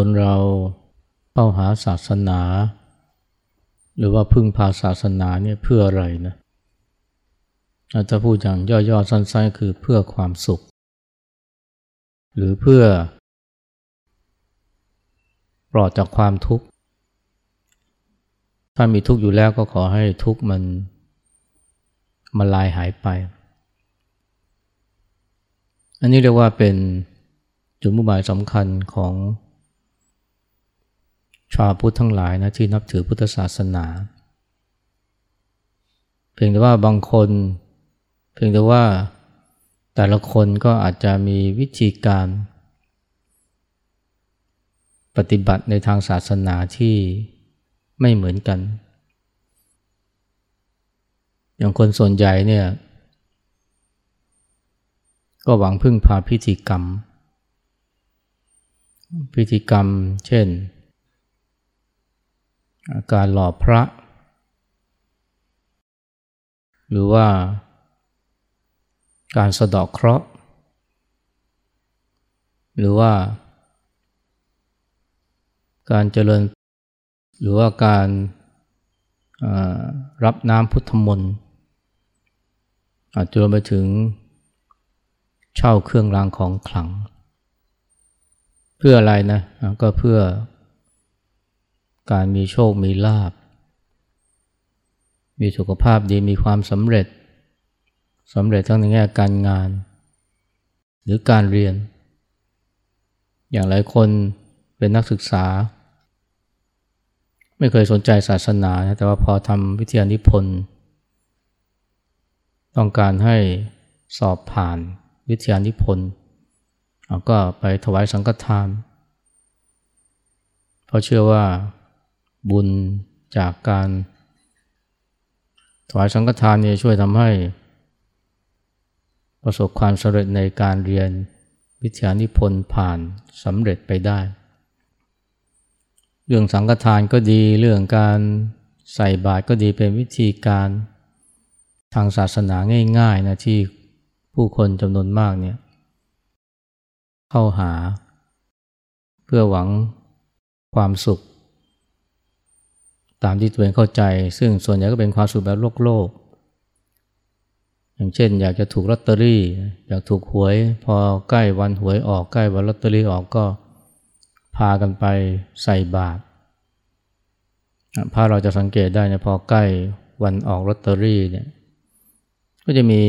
คนเราเข้าหาศาสนา หรือว่าพึ่งพาศาสนาเนี่ยเพื่ออะไรนะอาจจะพูดอย่างย่อๆสั้นๆคือเพื่อความสุข หรือเพื่อ ปลอดจากความทุกข์ ถ้ามีทุกข์อยู่แล้วก็ขอให้ทุกข์มันมันลายหายไป อันนี้เรียกว่าเป็นจุดมุ่งหมายสำคัญของ ชาวพุทธทั้งหลายนะที่นับถือพุทธศาสนา เพียงแต่ว่าบางคน เพียงแต่ว่าแต่ละคนก็อาจจะมีวิธีการ ปฏิบัติในทางศาสนาที่ไม่เหมือนกัน อย่างคนส่วนใหญ่เนี่ย ก็หวังพึ่งพาพิธีกรรม พิธีกรรม เช่น การหล่อพระ หรือว่าการสะดอกเคราะห์ หรือว่า การเจริญ หรือว่าการรับน้ำพุทธมนต์อาจจะรวมไปถึงเช่าเครื่องรางของขลัง เพื่ออะไรนะ ก็เพื่อ การมีโชคมีลาบ มีสุขภาพดีมีความสำเร็จสำเร็จทั้งในแง่การงาน หรือการเรียน อย่างหลายคนเป็นนักศึกษา ไม่เคยสนใจศาสนาแต่ว่าพอทำวิทยานิพนธ์ต้องการให้สอบผ่านวิทยานิพนธ์ก็ไปถวายสังฆทานเพราะเชื่อว่า บุญจากการถวายสังฆทานเนี่ยช่วยทำให้ ประสบความสำเร็จในการเรียนวิทยานิพนธ์ผ่านสำเร็จไปได้ เรื่องสังฆทานก็ดีเรื่องการใส่บาตรก็ดีเป็นวิธีการทางศาสนาง่ายๆนะที่ผู้คนจำนวนมากเนี่ยเข้าหา เพื่อหวังความสุข ตามที่ตัวเองเข้าใจ ซึ่งส่วนใหญ่ก็เป็นความสุขแบบโลกโลก อย่างเช่น อยากจะถูกลอตเตอรี่ อยากถูกหวย พอใกล้วันหวยออกใกล้วันลอตเตอรี่ออกก็พากันไปใส่บาตรพาเราจะสังเกตได้นะพอใกล้วันออกลอตเตอรี่เนี่ยก็จะมี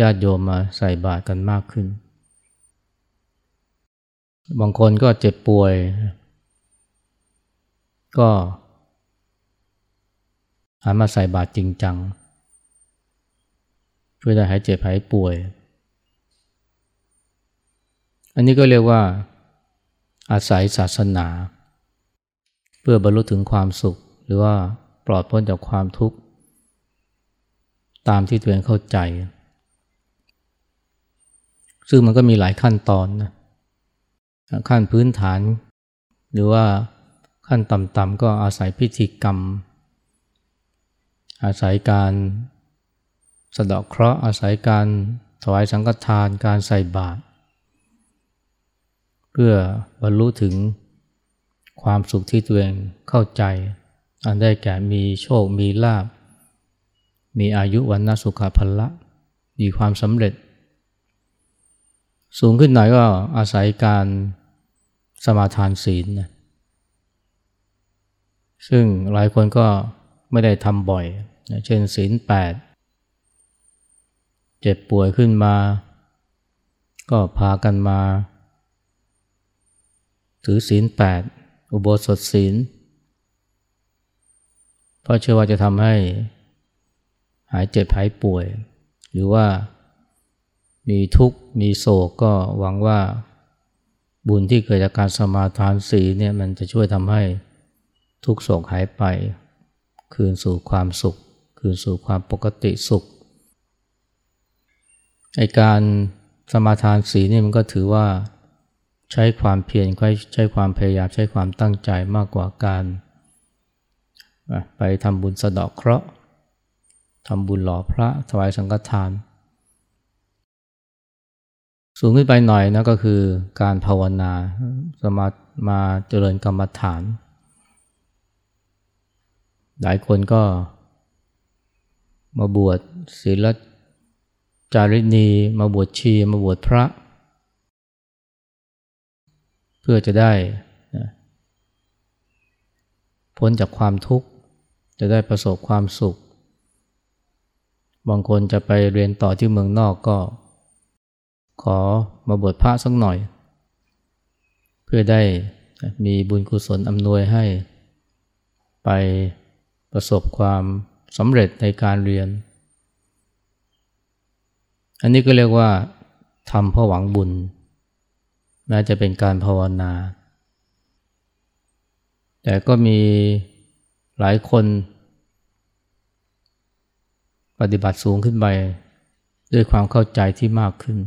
ญาติโยมมาใส่บาตรกันมากขึ้น บางคนก็เจ็บป่วย ก็ หันมาใส่บาตรจริงจังช่วยได้หายเจ็บหายป่วย อันนี้ก็เรียกว่า อาศัยศาสนา เพื่อบรรลุถึงความสุข หรือว่าปลอดพ้นจากความทุกข์ ตามที่ตัวเองเข้าใจ ซึ่งมันก็มีหลายขั้นตอนนะขั้นพื้นฐาน หรือว่าขั้นต่ำๆก็อาศัยพิธีกรรม อาศัยการสะดอกเคราะห์อาศัยการถวายสังฆทานการใส่บาตรเพื่อบรรลุถึงความสุขที่ตัวเองเข้าใจ อันได้แก่มีโชคมีลาบ มีอายุวันนสุขภละ มีความสำเร็จ สูงขึ้นหน่อยก็อาศัยการสมาทานศีลนะซึ่งหลายคนก็ไม่ได้ทำบ่อย เช่นศีลแปดเจ็บป่วยขึ้นมา ก็พากันมา ถือศีลแปดอุโบสถศีลเพราะเชื่อว่าจะทำให้หายเจ็บหายป่วย หรือว่ามีทุกข์มีโศกก็หวังว่าบุญที่เกิดจากการสมาทานศีลเนี่ยมันจะช่วยทำให้ทุกโศกหายไปคืนสู่ความสุข คืนสู่ความปกติสุขไอการสมาทานสีนี่มันก็ถือว่าใช้ความเพียรใช้ความพยายามใช้ความตั้งใจมากกว่าการ ไปทำบุญสะดอกเคราะห์ทำบุญหล่อพระถวายสังฆทาน สูงขึ้นไปหน่อยนะก็คือการภาวนาสมามาเจริญกรรมฐาน หลายคนก็ มาบวชศีลจารินีมาบวชชี มาบวชพระ เพื่อจะได้นะพ้นจากความทุกข์ จะได้ประสบความสุข บางคนจะไปเรียนต่อที่เมืองนอกก็ ขอมาบวชพระสักหน่อย เพื่อได้มีบุญกุศลอำนวยให้ ไปประสบความ สำเร็จในการเรียน อันนี้ก็เรียกว่าทำเพราะหวังบุญแม้จะเป็นการภาวนา แต่ก็มีหลายคน ปฏิบัติสูงขึ้นไป ด้วยความเข้าใจที่มากขึ้น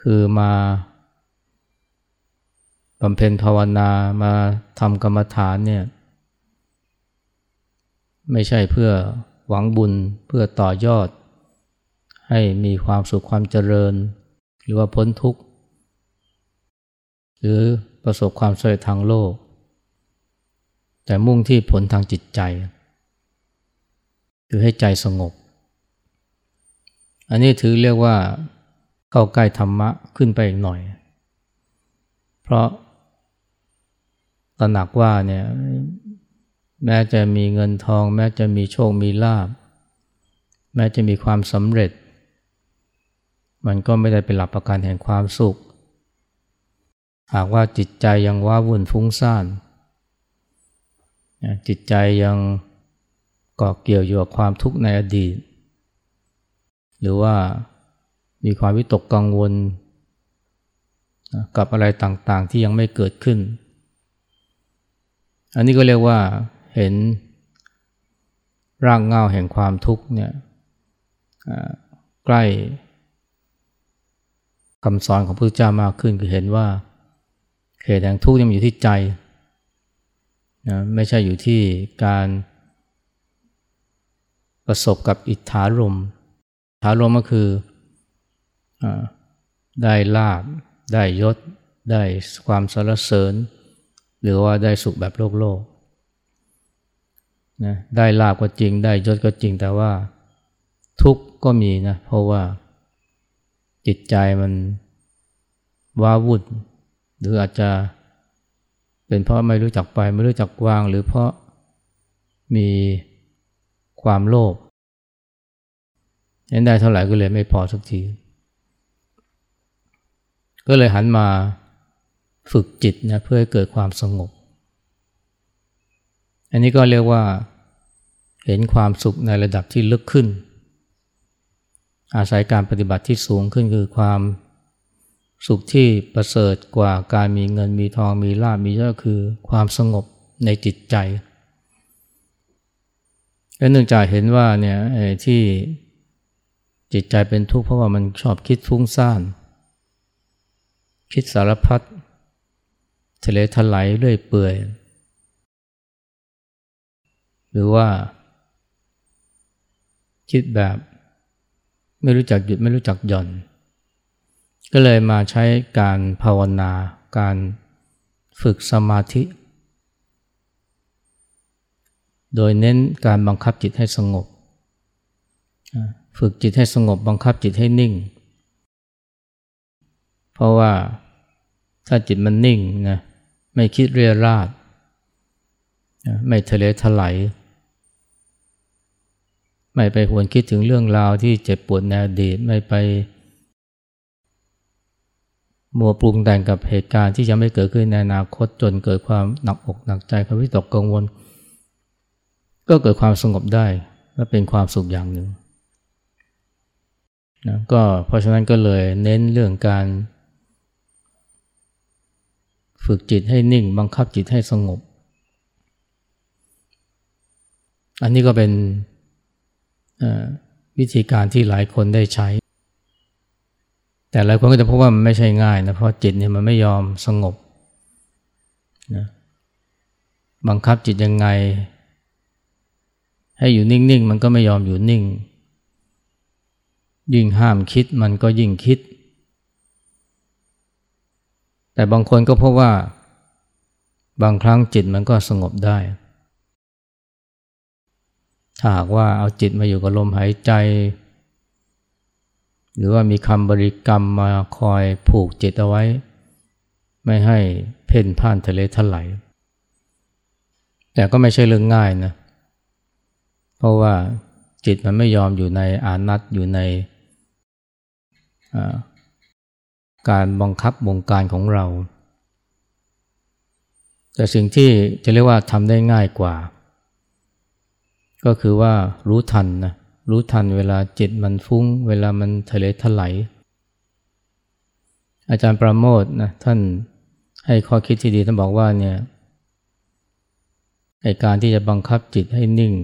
คือมาบำเพ็ญภาวนามาทำกรรมฐานเนี่ย ไม่ใช่เพื่อหวังบุญเพื่อต่อยอด ให้มีความสุขความเจริญ หรือว่าพ้นทุกข์ หรือประสบความสำเร็จทางโลก แต่มุ่งที่ผลทางจิตใจ คือให้ใจสงบ อันนี้ถือเรียกว่าเข้าใกล้ธรรมะขึ้นไปอีกหน่อย เพราะตระหนักว่าเนี่ย แม้จะมีเงินทอง แม้จะมีโชคมีลาบ แม้จะมีความสำเร็จ มันก็ไม่ได้เป็นหลักประกันแห่งความสุข หากว่าจิตใจยังว้าวุ่นฟุ้งซ่าน จิตใจยังเกาะเกี่ยวอยู่กับความทุกข์ในอดีต หรือว่ามีความวิตกกังวล กับอะไรต่างๆที่ยังไม่เกิดขึ้น อันนี้ก็เรียกว่า เห็นร่างเงาแห่งความทุกข์เนี่ยใกล้คำสอนของพระเจ้ามากขึ้นคือเห็นว่าเหตุแห่งทุกข์ยังอยู่ที่ใจนะไม่ใช่อยู่ที่การประสบกับอิทธารมอิทธารมก็คืออได้ลาบ ได้ยศ ได้ความสรรเสริญ หรือว่าได้สุขแบบโลกโลก นะได้ลาบก็จริงได้ยศก็จริงแต่ว่า ทุกข์ก็มีนะเพราะว่า จิตใจมันว้าวุ่นหรืออาจจะเป็นเพราะไม่รู้จักไปไม่รู้จักวาง หรือเพราะมีความโลภเห็นได้เท่าไหร่ก็เลยไม่พอสักที ก็เลยหันมาฝึกจิตนะเพื่อให้เกิดความสงบ อันนี้ก็เรียกว่าเห็นความสุขในระดับที่ลึกขึ้น อาศัยการปฏิบัติที่สูงขึ้นคือความสุขที่ประเสริฐกว่าการมีเงินมีทองมีลาบมียศคือความสงบในจิตใจ และเนื่องจากเห็นว่าเนี่ยที่จิตใจเป็นทุกข์เพราะว่ามันชอบคิดฟุ้งซ่าน คิดสารพัดทะเลทลายเรื่อยเปื่อย หรือว่าคิดแบบไม่รู้จักหยุดไม่รู้จักหย่อน ก็เลยมาใช้การภาวนา การฝึกสมาธิ โดยเน้นการบังคับจิตให้สงบ ฝึกจิตให้สงบบังคับจิตให้นิ่ง เพราะว่าถ้าจิตมันนิ่งนะไม่คิดเรียราด ไม่ทะเลถลาย ไม่ไปหวนคิดถึงเรื่องราวที่เจ็บปวดในอดีตไม่ไป มัวปรุงแต่งกับเหตุการณ์ที่จะไม่เกิดขึ้นในอนาคตจนเกิดความหนักอกหนักใจความวิตกกังวล ก็เกิดความสงบได้และเป็นความสุขอย่างหนึ่งนะก็เพราะฉะนั้นก็เลยเน้นเรื่องการ ฝึกจิตให้นิ่ง บังคับจิตให้สงบ อันนี้ก็เป็น วิธีการที่หลายคนได้ใช้ แต่หลายคนก็จะพบว่ามันไม่ใช่ง่ายนะเพราะจิตเนี่ยมันไม่ยอมสงบนะบังคับจิตยังไง ให้อยู่นิ่ง ๆ มันก็ไม่ยอมอยู่นิ่ง ยิ่งห้ามคิดมันก็ยิ่งคิด แต่บางคนก็พบว่า บางครั้งจิตมันก็สงบได้ ถ้าหากว่าเอาจิตมาอยู่กับลมหายใจ หรือว่ามีคำบริกรรมมาคอยผูกจิตเอาไว้ ไม่ให้เพ่นพ่านทะเลทลายแต่ก็ไม่ใช่เรื่องง่ายนะ เพราะว่าจิตมันไม่ยอมอยู่ในอานัตอยู่ในการบังคับวงการของเรา แต่สิ่งที่จะเรียกว่าทำได้ง่ายกว่า ก็คือว่ารู้ทันนะรู้ทันเวลาจิตมันฟุ้ง เวลามันทะเลถลายอาจารย์ประโมทนะท่านให้ข้อคิดที่ดีท่านบอกว่าเนี่ยไอการที่จะบังคับจิตให้นิ่ง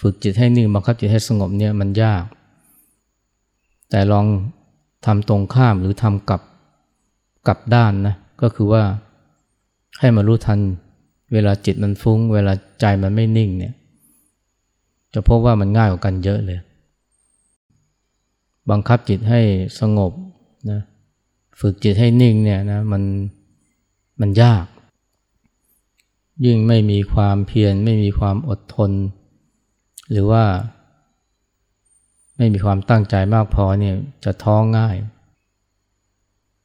ฝึกจิตให้นิ่ง บังคับจิตให้สงบเนี่ยมันยาก แต่ลองทำตรงข้ามหรือทำกับกับด้านนะก็คือว่าให้มารู้ทันเวลาจิตมันฟุง้ง เวลาใจมันไม่นิ่งเนี่ย จะพบว่ามันง่ายกว่ากันเยอะเลย บังคับจิตให้สงบนะฝึกจิตให้นิ่งเนี่ยนะมันมันยาก ยิ่งไม่มีความเพียรไม่มีความอดทน หรือว่าไม่มีความตั้งใจมากพอเนี่ยจะท้องง่าย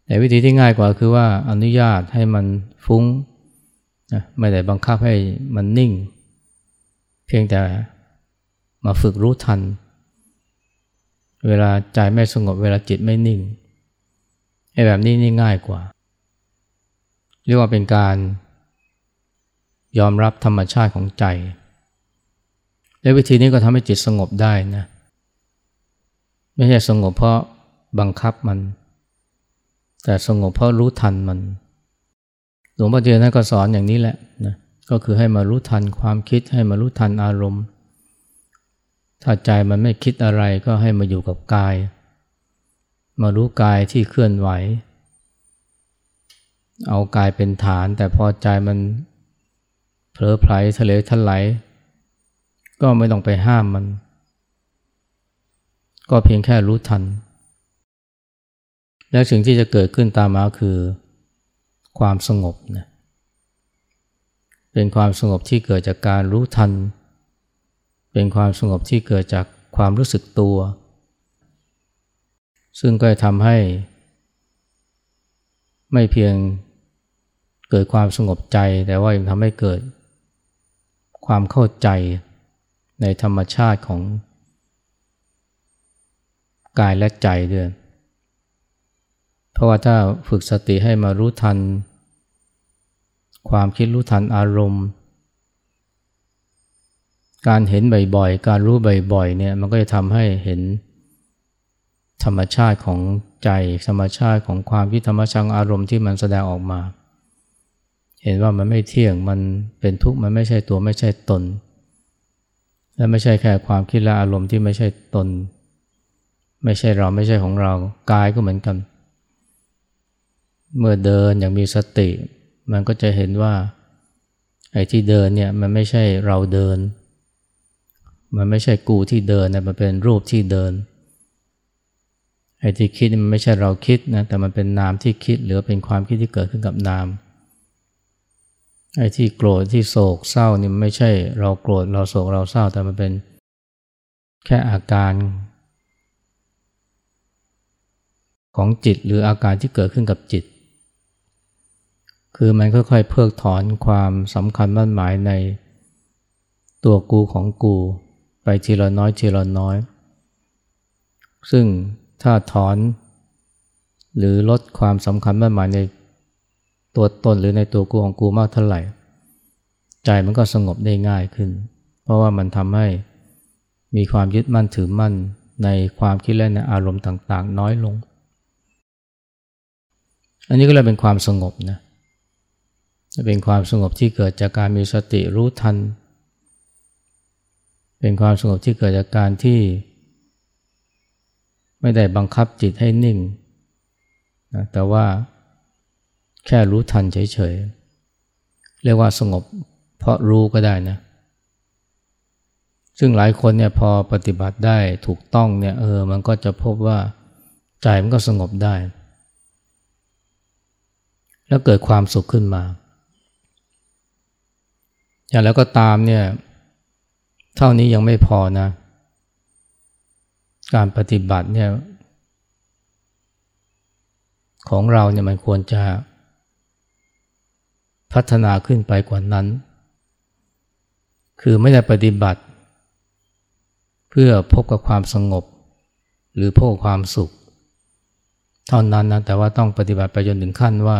แต่วิธีที่ง่ายกว่าคือว่าอนุญาตให้มันฟุ้งนะไม่ได้บังคับให้มันนิ่ง เพียงแต่ มาฝึกรู้ทัน เวลาใจไม่สงบเวลาจิตไม่นิ่งไอ้แบบนี้นี่ง่ายกว่า เรียกว่าเป็นการยอมรับธรรมชาติของใจ และวิธีนี้ก็ทำให้จิตสงบได้นะ ไม่ใช่สงบเพราะบังคับมัน แต่สงบเพราะรู้ทันมัน หลวงพ่อเทียนท่านก็สอนอย่างนี้แหละนะ ก็คือให้มารู้ทันความคิดให้มารู้ทันอารมณ์ ถ้าใจมันไม่คิดอะไรก็ให้มาอยู่กับกาย มารู้กายที่เคลื่อนไหว เอากายเป็นฐาน แต่พอใจมันเผลอไผลทะเลทลายก็ไม่ต้องไปห้ามมัน ก็เพียงแค่รู้ทัน และสิ่งที่จะเกิดขึ้นตามมาคือความสงบนะเป็นความสงบที่เกิดจากการรู้ทันเเป็นความสงบที่เกิดจากความรู้สึกตัว ซึ่งก็จะทำให้ ไม่เพียงเกิดความสงบใจแต่ว่ายังทำให้เกิด ความเข้าใจในธรรมชาติของ กายและใจด้วยเพราะว่าถ้าฝึกสติให้มารู้ทัน ความคิดรู้ทันอารมณ์ การเห็นบ่อยๆ การรู้บ่อยๆ เนี่ยมันก็จะทำให้เห็นธรรมชาติของใจธรรมชาติของความคิดธรรมชาติอารมณ์ที่มันแสดงออกมา เห็นว่ามันไม่เที่ยงมันเป็นทุกข์มันไม่ใช่ตัวไม่ใช่ตน และไม่ใช่แค่ความคิดและอารมณ์ที่ไม่ใช่ตน ไม่ใช่เราไม่ใช่ของเรากายก็เหมือนกัน เมื่อเดินอย่างมีสติ มันก็จะเห็นว่าไอ้ที่เดินเนี่ยมันไม่ใช่เราเดิน มันไม่ใช่กูที่เดินนะมันเป็นรูปที่เดินไอ้ที่คิดมันไม่ใช่เราคิดนะแต่มันเป็นนามที่คิดหรือเป็นความคิดที่เกิดขึ้นกับนามไอ้ที่โกรธที่โศกเศร้านี่มันไม่ใช่เราโกรธเราโศกเราเศร้า แต่มันเป็นแค่อาการ ของจิตหรืออาการที่เกิดขึ้นกับจิต คือมันค่อยๆเพิกถอนความสำคัญมั่นหมายในตัวกูของกู ไปทีละน้อยทีละน้อย ซึ่งถ้าถอน หรือลดความสำคัญมั่นหมายในตัวตนหรือในตัวกูของกูมากเท่าไหร่ ใจมันก็สงบได้ง่ายขึ้น เพราะว่ามันทำให้มีความยึดมั่นถือมั่นในความคิดและในอารมณ์ต่างๆ น้อยลง อันนี้ก็เลยเป็นความสงบนะ เป็นความสงบที่เกิดจากการมีสติรู้ทัน เป็นความสงบที่เกิดจากการที่ ไม่ได้บังคับจิตให้นิ่งนะแต่ว่าแค่รู้ทันเฉยๆ เรียกว่าสงบเพราะรู้ก็ได้นะ ซึ่งหลายคนเนี่ยพอปฏิบัติได้ถูกต้องเนี่ยเออมันก็จะพบว่าใจมันก็สงบได้ แล้วเกิดความสุขขึ้นมา อย่างแล้วก็ตามเนี่ย เท่านี้ยังไม่พอนะ การปฏิบัติเนี่ยของเราเนี่ยมันควรจะพัฒนาขึ้นไปกว่านั้น คือไม่ได้ปฏิบัติ เพื่อพบกับความสงบ หรือพบความสุข เท่านั้นนะแต่ว่าต้องปฏิบัติไปจนถึงขั้นว่า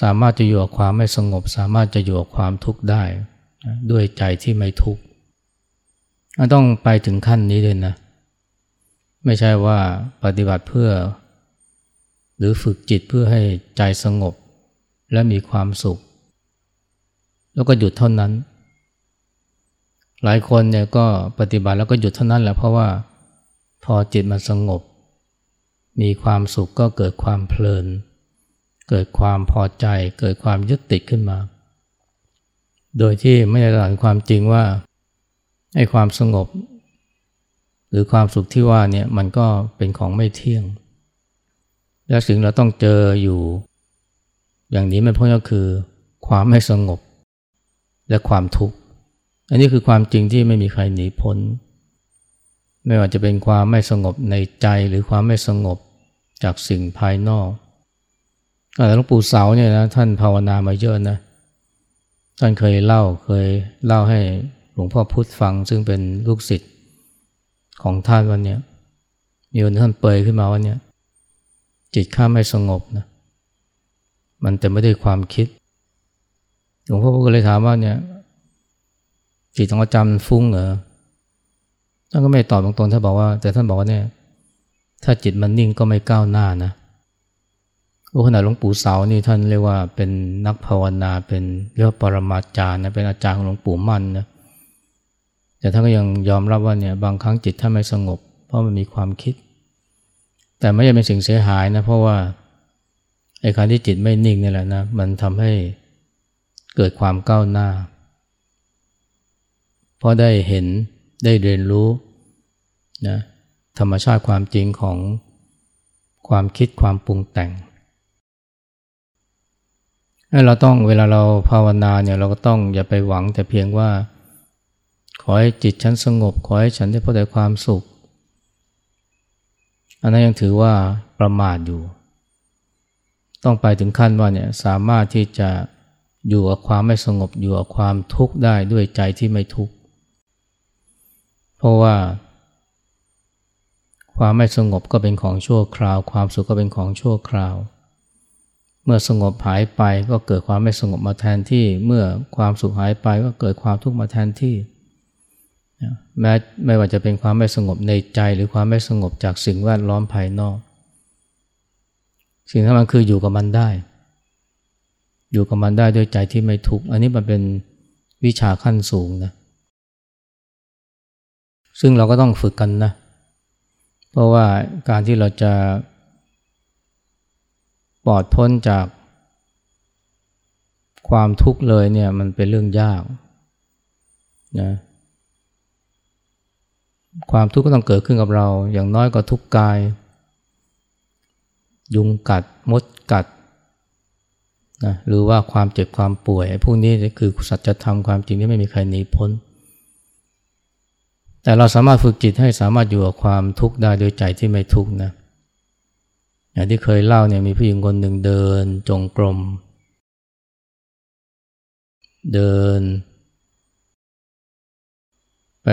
สามารถจะอยู่กับความไม่สงบ สามารถจะอยู่กับความทุกข์ได้ ด้วยใจที่ไม่ทุกข์ต้องไปถึงขั้นนี้เลยนะ ไม่ใช่ว่าปฏิบัติเพื่อ หรือฝึกจิตเพื่อให้ใจสงบและมีความสุข แล้วก็หยุดเท่านั้น หลายคนเนี่ยก็ปฏิบัติแล้วก็หยุดเท่านั้นแหละเพราะว่าพอจิตมันสงบ มีความสุขก็เกิดความเพลิน เกิดความพอใจ เกิดความยึดติดขึ้นมา โดยที่ไม่ได้หลังความจริงว่าไอ้ความสงบ หรือความสุขที่ว่าเนี่ยมันก็เป็นของไม่เที่ยง และสิ่งเราต้องเจออยู่ อย่างนี้ไม่พ้นก็คือ ความไม่สงบ และความทุกข์อันนี้คือความจริงที่ไม่มีใครหนีพ้น ไม่ว่าจะเป็นความไม่สงบในใจหรือความไม่สงบจากสิ่งภายนอกหลวงปู่เสาเนี่ยนะท่านภาวนามาเยอะนะ ท่านเคยเล่าเคยเล่าให้หลวงพ่อพุธฟังซึ่งเป็นลูกศิษย์ของท่านวันนี้มีวันท่านเปยขึ้นมาวันนี้จิตข้าไม่สงบนะมันแต่ไม่ได้ความคิด หลวงพ่อก็เลยถามว่าเนี่ยจิตของอาจารย์ฟุ้งเหรอท่านก็ไม่ตอบตรงๆท่านบอกว่า แต่ท่านบอกว่าเนี่ย ถ้าจิตมันนิ่งก็ไม่ก้าวหน้านะ โอ้ขนาดหลวงปู่เสานี่ท่านเรียกว่าเป็นนักภาวนาเป็นเรียกว่าปรมาจารย์นะเป็นอาจารย์ของหลวงปู่มั่นนะแต่ท่านก็ยังยอมรับว่าเนี่ยบางครั้งจิตท่านไม่สงบ เพราะมันมีความคิด แต่ไม่ใช่เป็นสิ่งเสียหายนะเพราะว่าไอ้การที่จิตไม่นิ่งนี่แหละนะมันทำให้เกิดความก้าวหน้า เพราะได้เห็นได้เรียนรู้นะธรรมชาติความจริงของความคิดความปรุงแต่ง เราต้องเวลาเราภาวนาเนี่ยเราก็ต้องอย่าไปหวังแต่เพียงว่า ขอให้จิตฉันสงบ ขอให้ฉันได้พบแต่ความสุข อันนั้นยังถือว่าประมาทอยู่ ต้องไปถึงขั้นว่าเนี่ยสามารถที่จะอยู่กับความไม่สงบอยู่กับความทุกข์ได้ด้วยใจที่ไม่ทุกข์เพราะว่า ความไม่สงบก็เป็นของชั่วคราว ความสุขก็เป็นของชั่วคราวเมื่อสงบหายไปก็เกิดความไม่สงบมาแทนที่ เมื่อความสุขหายไปก็เกิดความทุกข์มาแทนที่แม้ไม่ว่าจะเป็นความไม่สงบในใจหรือความไม่สงบจากสิ่งแวดล้อมภายนอก สิ่งที่มันคืออยู่กับมันได้ อยู่กับมันได้ด้วยใจที่ไม่ทุกข์อันนี้มันเป็นวิชาขั้นสูงนะซึ่งเราก็ต้องฝึกกันนะเพราะว่าการที่เราจะ ปลอดพ้นจากความทุกข์เลยเนี่ยมันเป็นเรื่องยากนะความทุกข์ก็ต้องเกิดขึ้นกับเรา อย่างน้อยก็ทุกกาย ยุงกัดมดกัดนะหรือว่าความเจ็บความป่วยพวกนี้คือสัจธรรมความจริงที่ไม่มีใครหนีพ้น แต่เราสามารถฝึกจิตให้สามารถอยู่กับความทุกข์ได้โดยใจที่ไม่ทุกข์นะ อย่างที่เคยเล่าเนี่ยมีผู้หญิงคนหนึ่งเดินจงกรม เดิน ไป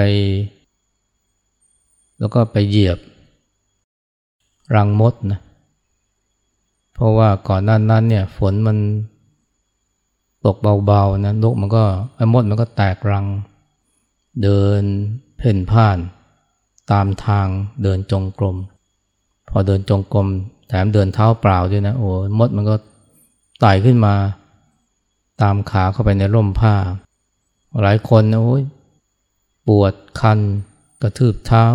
แล้วก็ไปเหยียบ รังมดนะเพราะว่าก่อนนั้นนั้นเนี่ยฝนมันตกเบาๆนะนกมันก็ไอ้มดมันก็แตกรัง เดินเพ่นพ่าน ตามทางเดินจงกรมพอเดินจงกรม แถมเดินเท้าเปล่าด้วยนะโอ้มดมันก็ไต่ขึ้นมาตามขาเข้าไปในร่มผ้า หลายคนนะโอ้ยปวดคันกระทืบเท้า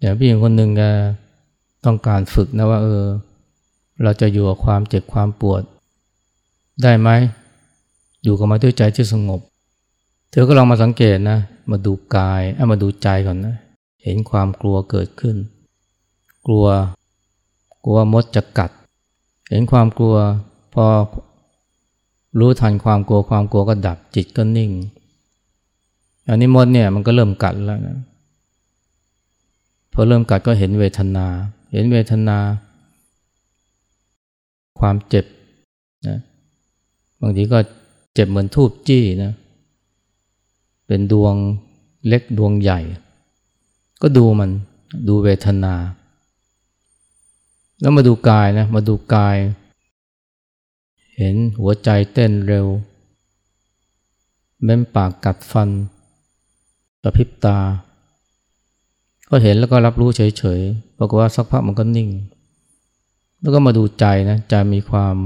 อย่างพี่หญิงคนหนึ่งแกต้องการฝึกนะว่าเออ เราจะอยู่กับความเจ็บความปวด ได้ไหมอยู่กับมาด้วยใจที่สงบ เธอก็ลองมาสังเกตนะ มาดูกายเอามาดูใจก่อนนะ เห็นความกลัวเกิดขึ้น กลัว กลัวมดจะกัด เห็นความกลัวพอรู้ทันความกลัวความกลัวก็ดับจิตก็นิ่ง อันนี้มดเนี่ยมันก็เริ่มกัดแล้วนะพอเริ่มกัดก็เห็นเวทนา เห็นเวทนา ความเจ็บนะบางทีก็เจ็บเหมือนทูบจี้นะเป็นดวงเล็กดวงใหญ่ ก็ดูมันดูเวทนา แล้วมาดูกายนะมาดูกาย เห็นหัวใจเต้นเร็ว เม้มปากกัดฟันกระพริบตา ก็เห็นแล้วก็รับรู้เฉยๆปรากฏว่าสักพักมันก็นิ่ง แล้วก็มาดูใจนะใจมีความ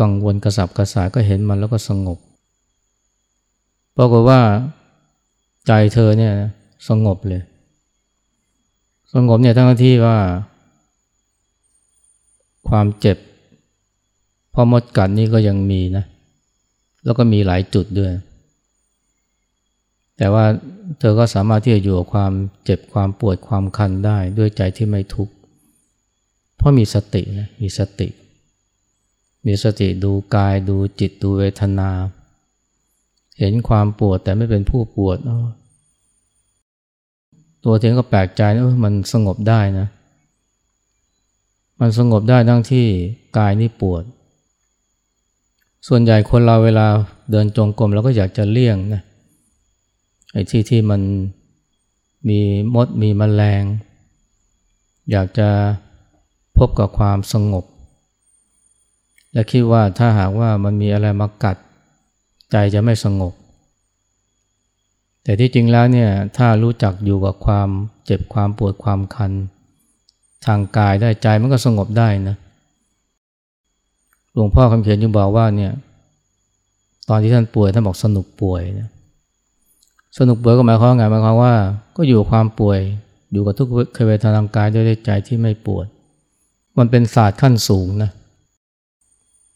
กังวลกระสับกระส่ายก็เห็นมันแล้วก็สงบปรากฏว่าใจเธอเนี่ยสงบเลย สงบเนี่ยทั้งที่ว่า ความเจ็บพอมดกัดนี่ก็ยังมีนะ แล้วก็มีหลายจุดด้วย แต่ว่าเธอก็สามารถที่จะอยู่กับความเจ็บความปวดความคันได้ด้วยใจที่ไม่ทุกข์ เพราะมีสตินะ มีสติ มีสติดูกายดูจิตดูเวทนา เห็นความปวดแต่ไม่เป็นผู้ปวด ตัวเองก็แปลกใจนะมันสงบได้นะ มันสงบได้ทั้งที่กายนี่ปวด ส่วนใหญ่คนเราเวลาเดินจงกรมเราก็อยากจะเลี่ยงนะไอ้ที่ที่มันมีมดมีมแมลง อยากจะพบกับความสงบ และคิดว่าถ้าหากว่ามันมีอะไรมากัด ใจจะไม่สงบ แต่ที่จริงแล้วเนี่ยถ้ารู้จักอยู่กับความเจ็บความปวดความคัน ทางกายได้ใจมันก็สงบได้นะหลวงพ่อคำเขียนยังบอกว่าเนี่ยตอนที่ท่านป่วยท่านบอกสนุกป่วยนะสนุกป่วยก็หมายความไงหมายความว่า ก็อยู่กับความป่วยอยู่กับทุกขเวทนาทางกายด้วยใจที่ไม่ปวด มันเป็นศาสตร์ขั้นสูงนะ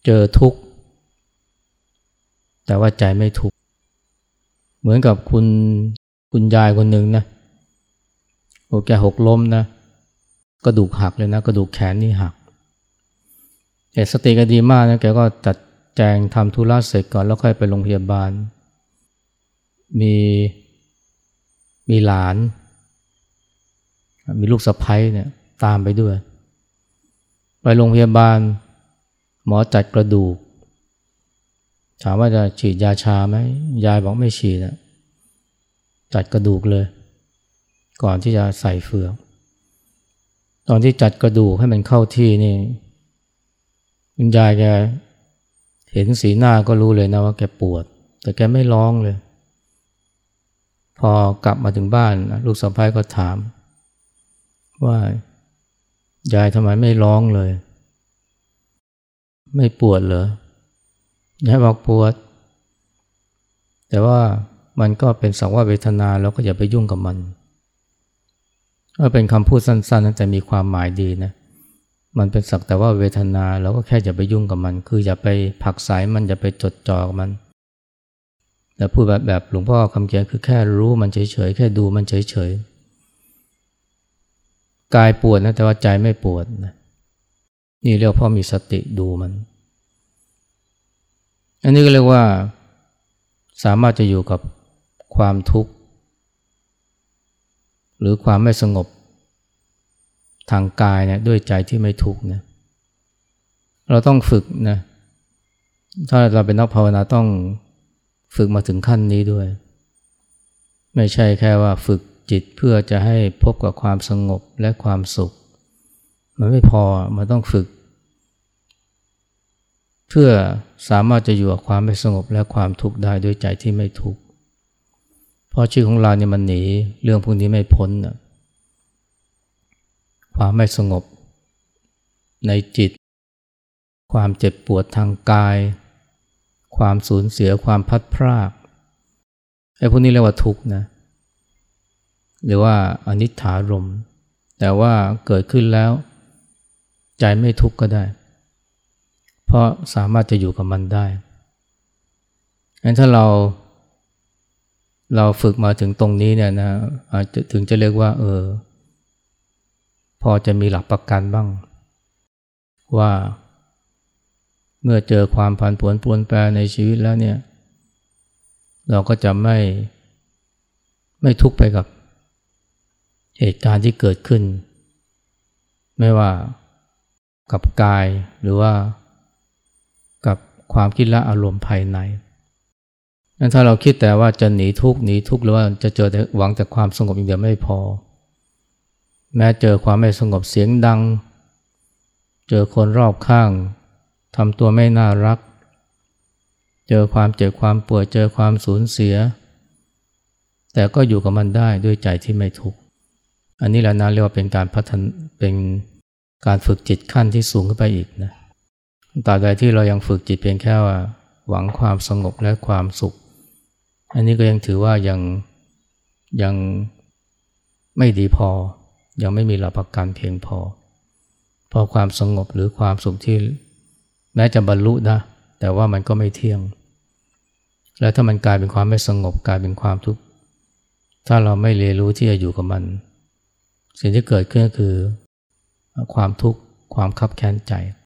เจอทุกข์แต่ว่าใจไม่ทุกข์เหมือนกับคุณคุณยายคนหนึ่งนะโอ้แกหกล้มนะ กระดูกหักเลยนะกระดูกแขนนี่หักแต่สติก็ดีมากนะแกก็จัดแจงทำธุระเสร็จก่อนแล้วค่อยไปโรงพยาบาล มีมีหลาน มีลูกสะพ้ยเนี่ยตามไปด้วย ไปโรงพยาบาล หมอจัดกระดูก ถามว่าจะฉีดยาชาไหมยายบอกไม่ฉีดนะจัดกระดูกเลย ก่อนที่จะใส่เฟือก ตอนที่จัดกระดูกให้มันเข้าที่นี่คุณยายแกเห็นสีหน้าก็รู้เลยนะว่าแกปวด แต่แกไม่ร้องเลย พอกลับมาถึงบ้านลูกสะพ้ายก็ถาม ว่ายายทำไมไม่ร้องเลย ไม่ปวดเหรอยายบอกปวด แต่ว่ามันก็เป็นสังว่าเวทนาเราก็อย่าไปยุ่งกับมัน ก็เป็นคำพูดสั้นๆแต่มีความหมายดีนะ มันเป็นสักแต่ว่าเวทนาเราก็แค่อย่าไปยุ่งกับมัน คืออย่าไปผักสายมันอย่าไปจดจ่อกับมัน แต่พูดแบบแบบหลวงพ่อคำเขียนคือแค่รู้มันเฉยๆ แค่ดูมันเฉยๆ กายปวดนะแต่ว่าใจไม่ปวดนะ นี่เรียกพ่อมีสติดูมัน อันนี้ก็เรียกว่า สามารถจะอยู่กับความทุกข์ หรือความไม่สงบทางกายเนี่ยด้วยใจที่ไม่ทุกข์นะเราต้องฝึกนะถ้าเราเป็นนักภาวนาต้องฝึกมาถึงขั้นนี้ด้วย ไม่ใช่แค่ว่าฝึกจิตเพื่อจะให้พบกับความสงบและความสุข มันไม่พอมันต้องฝึก เพื่อสามารถจะอยู่กับความไม่สงบและความทุกข์ได้ด้วยใจที่ไม่ทุกข์ เพราะชีวิตของเราเนี่ยมันหนี เรื่องพวกนี้ไม่พ้นนะความไม่สงบในจิต ความเจ็บปวดทางกาย ความสูญเสียความพัดพรากไอ้พวกนี้เรียกว่าทุกข์นะหรือว่าอนิจฐารม แต่ว่าเกิดขึ้นแล้ว ใจไม่ทุกข์ก็ได้ เพราะสามารถจะอยู่กับมันได้งั้นถ้าเรา เราฝึกมาถึงตรงนี้เนี่ยนะอาจจะถึงจะเรียกว่า เออ พอจะมีหลักประกันบ้าง ว่า เมื่อเจอความผันผวนปวนแปรในชีวิตแล้วเนี่ย เราก็จะไม่ไม่ทุกข์ไปกับเหตุการณ์ที่เกิดขึ้น ไม่ว่ากับกายหรือว่ากับความคิดและอารมณ์ภายใน นั้นถ้าเราคิดแต่ว่าจะหนีทุกข์หนีทุกข์หรือว่าจะเจอแต่หวังแต่ความสงบอย่างเดียวไม่พอ แม้เจอความไม่สงบเสียงดัง เจอคนรอบข้างทำตัวไม่น่ารัก เจอความเจ็บความปวดเจอความสูญเสีย แต่ก็อยู่กับมันได้ด้วยใจที่ไม่ทุกข์อันนี้แหละนะเรียกว่าเป็นการพัฒนเป็นการฝึกจิตขั้นที่สูงขึ้นไปอีกนะตราบใดที่เรายังฝึกจิตเพียงแค่ว่าหวังความสงบและความสุข อันนี้ก็ยังถือว่ายังยังไม่ดีพอ ยังไม่มีหลักประกันเพียงพอ เพราะความสงบหรือความสุขที่แม้จะบรรลุนะ แต่ว่ามันก็ไม่เที่ยง แล้วถ้ามันกลายเป็นความไม่สงบกลายเป็นความทุกข์ ถ้าเราไม่เรียนรู้ที่จะอยู่กับมัน สิ่งที่เกิดขึ้นก็คือ ความทุกข์ความคับแค้นใจ